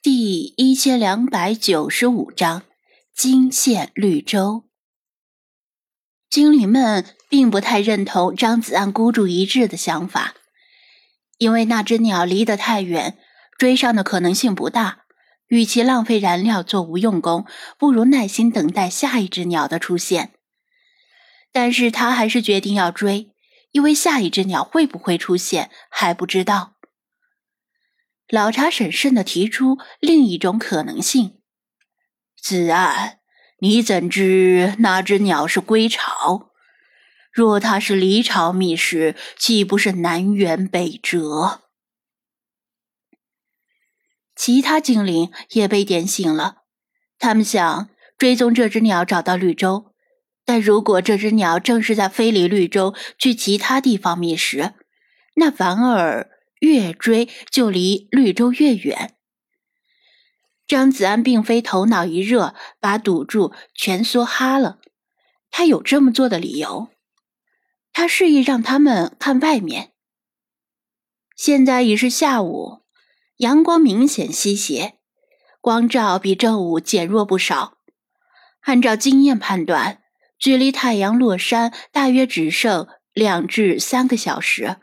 第一千两百九十五章惊现绿洲。精灵们并不太认同张子岸孤注一掷的想法，因为那只鸟离得太远，追上的可能性不大。与其浪费燃料做无用功，不如耐心等待下一只鸟的出现。但是他还是决定要追，因为下一只鸟会不会出现还不知道。老茶审慎地提出另一种可能性：“子安，你怎知那只鸟是归巢？若它是离巢觅食，岂不是南辕北辙？”其他精灵也被点醒了，他们想追踪这只鸟找到绿洲，但如果这只鸟正是在飞离绿洲去其他地方觅食，那反而……越追就离绿洲越远。张子安并非头脑一热把赌注全梭哈了，他有这么做的理由。他示意让他们看外面。现在已是下午，阳光明显西斜，光照比正午减弱不少。按照经验判断，距离太阳落山大约只剩两至三个小时。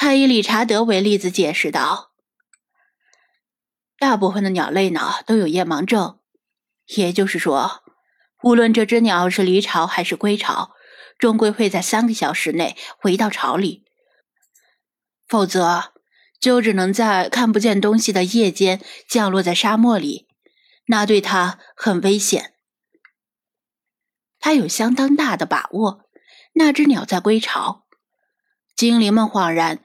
他以理查德为例子解释道：“大部分的鸟类呢都有夜盲症，也就是说，无论这只鸟是离巢还是归巢，终归会在三个小时内回到巢里，否则就只能在看不见东西的夜间降落在沙漠里，那对它很危险。他有相当大的把握，那只鸟在归巢。精灵们恍然。”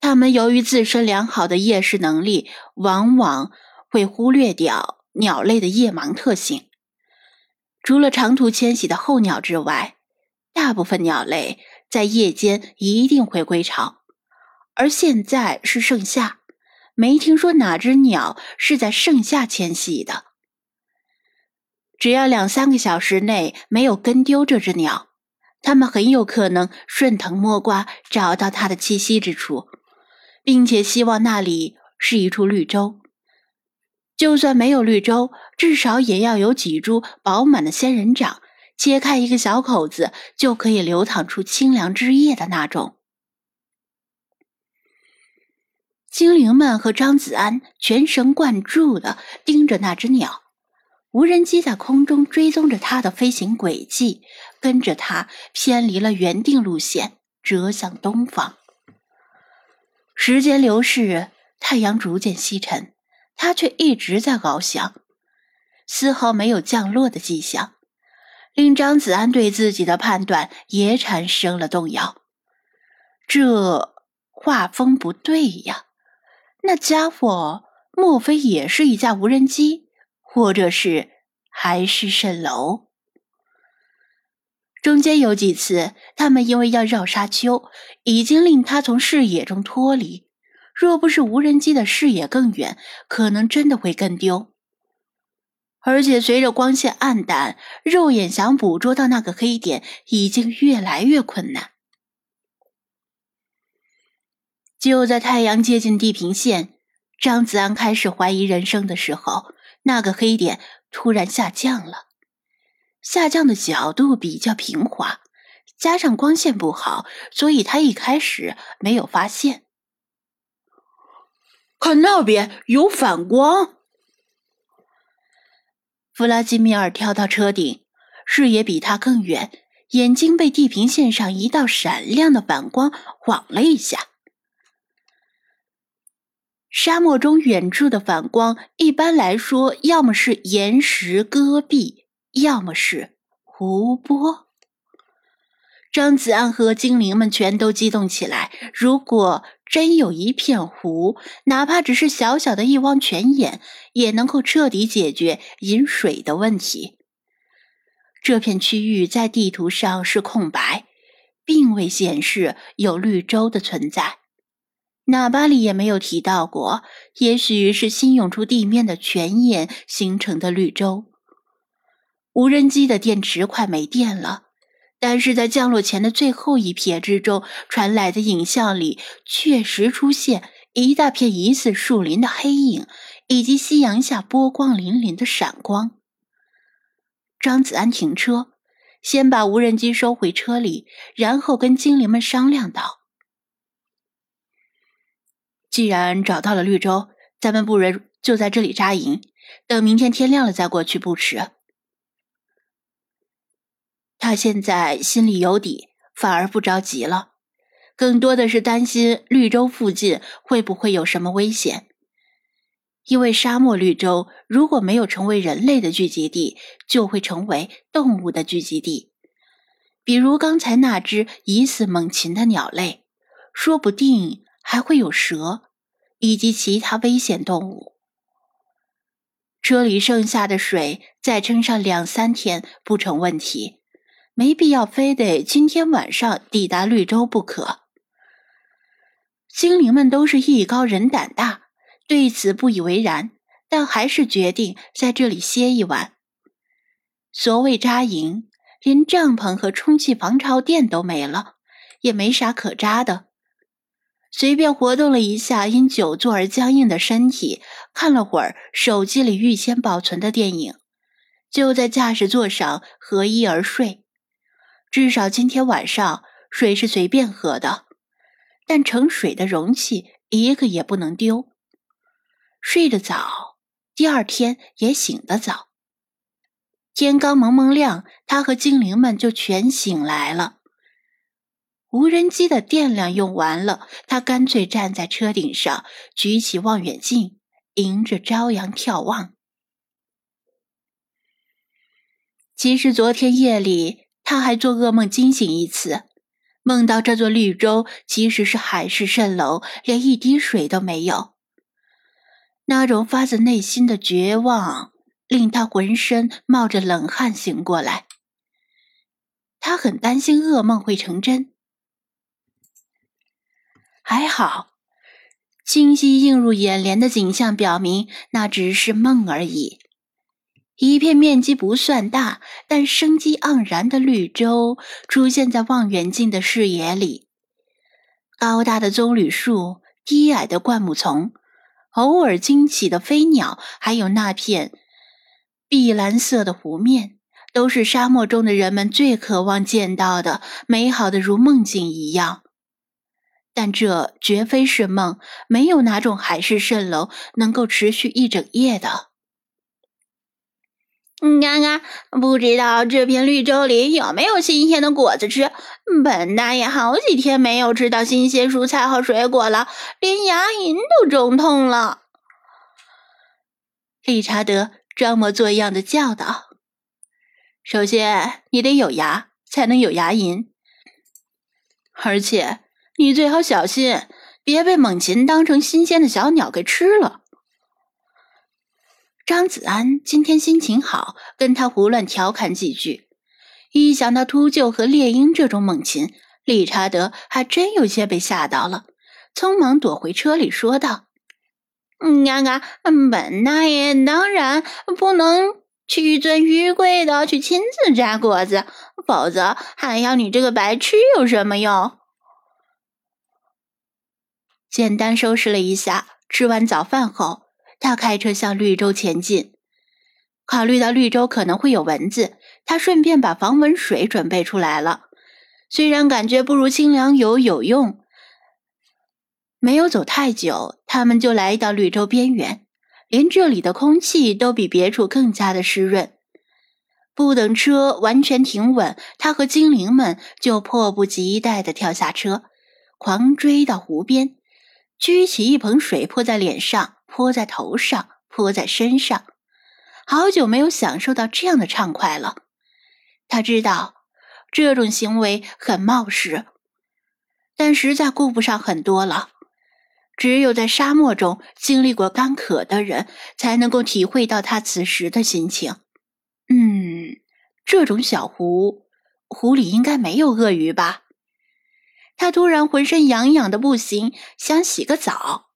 他们由于自身良好的夜视能力，往往会忽略掉鸟类的夜盲特性。除了长途迁徙的候鸟之外，大部分鸟类在夜间一定会归巢。而现在是盛夏，没听说哪只鸟是在盛夏迁徙的。只要两三个小时内没有跟丢这只鸟，它们很有可能顺藤摸瓜找到它的栖息之处。并且希望那里是一处绿洲，就算没有绿洲，至少也要有几株饱满的仙人掌，切开一个小口子就可以流淌出清凉汁液的那种。精灵们和张子安全神贯注地盯着那只鸟，无人机在空中追踪着它的飞行轨迹，跟着它偏离了原定路线，折向东方。时间流逝，太阳逐渐西沉，它却一直在翱翔，丝毫没有降落的迹象，令张子安对自己的判断也产生了动摇。这画风不对呀，那家伙莫非也是一架无人机，或者是海市蜃楼？中间有几次，他们因为要绕沙丘，已经令他从视野中脱离。若不是无人机的视野更远，可能真的会跟丢。而且随着光线暗淡，肉眼想捕捉到那个黑点已经越来越困难。就在太阳接近地平线，张子安开始怀疑人生的时候，那个黑点突然下降了。下降的角度比较平滑，加上光线不好，所以他一开始没有发现。看那边有反光。弗拉基米尔跳到车顶，视野比他更远，眼睛被地平线上一道闪亮的反光晃了一下。沙漠中远处的反光，一般来说，要么是岩石戈壁。要么是湖泊。张子安和精灵们全都激动起来。如果真有一片湖，哪怕只是小小的一汪泉眼，也能够彻底解决饮水的问题。这片区域在地图上是空白，并未显示有绿洲的存在。哪巴里也没有提到过，也许是新涌出地面的泉眼形成的绿洲。无人机的电池快没电了，但是在降落前的最后一瞥之中传来的影像里，确实出现一大片疑似树林的黑影，以及夕阳下波光粼粼的闪光。张子安停车，先把无人机收回车里，然后跟精灵们商量道：“既然找到了绿洲，咱们不如就在这里扎营，等明天天亮了再过去不迟。”他现在心里有底，反而不着急了，更多的是担心绿洲附近会不会有什么危险。因为沙漠绿洲如果没有成为人类的聚集地，就会成为动物的聚集地，比如刚才那只疑似猛禽的鸟类，说不定还会有蛇以及其他危险动物。车里剩下的水再撑上两三天不成问题。没必要非得今天晚上抵达绿洲不可。精灵们都是艺高人胆大，对此不以为然，但还是决定在这里歇一晚。所谓扎营，连帐篷和充气防潮垫都没了，也没啥可扎的。随便活动了一下因久坐而僵硬的身体，看了会儿手机里预先保存的电影，就在驾驶座上合衣而睡。至少今天晚上水是随便喝的，但盛水的容器一个也不能丢。睡得早，第二天也醒得早。天刚蒙蒙亮，他和精灵们就全醒来了。无人机的电量用完了，他干脆站在车顶上，举起望远镜，迎着朝阳眺望。其实昨天夜里。他还做噩梦惊醒一次，梦到这座绿洲其实是海市蜃楼，连一滴水都没有。那种发自内心的绝望令他浑身冒着冷汗醒过来。他很担心噩梦会成真，还好，清晰映入眼帘的景象表明那只是梦而已。一片面积不算大，但生机盎然的绿洲出现在望远镜的视野里。高大的棕榈树，低矮的灌木丛，偶尔惊起的飞鸟，还有那片碧蓝色的湖面，都是沙漠中的人们最渴望见到的，美好的如梦境一样。但这绝非是梦，没有哪种海市蜃楼能够持续一整夜的。嘎嘎，不知道这片绿洲里有没有新鲜的果子吃？本大爷好几天没有吃到新鲜蔬菜和水果了，连牙龈都肿痛了。理查德装模作样的叫道：“首先，你得有牙，才能有牙龈，而且你最好小心，别被猛禽当成新鲜的小鸟给吃了。”张子安今天心情好，跟他胡乱调侃几句。一想到秃鹫和猎鹰这种猛禽，理查德还真有些被吓到了，匆忙躲回车里说道：“嘎嘎，本大爷当然不能屈尊于贵的去亲自摘果子，否则还要你这个白痴有什么用？”简单收拾了一下，吃完早饭后。他开车向绿洲前进，考虑到绿洲可能会有蚊子，他顺便把防蚊水准备出来了。虽然感觉不如清凉油有用，没有走太久，他们就来到绿洲边缘，连这里的空气都比别处更加的湿润。不等车完全停稳，他和精灵们就迫不及待地跳下车，狂追到湖边，举起一盆水泼在脸上。泼在头上，泼在身上，好久没有享受到这样的畅快了。他知道这种行为很冒失，但实在顾不上很多了。只有在沙漠中经历过干渴的人，才能够体会到他此时的心情。嗯，这种小湖，湖里应该没有鳄鱼吧？他突然浑身痒痒的不行，想洗个澡。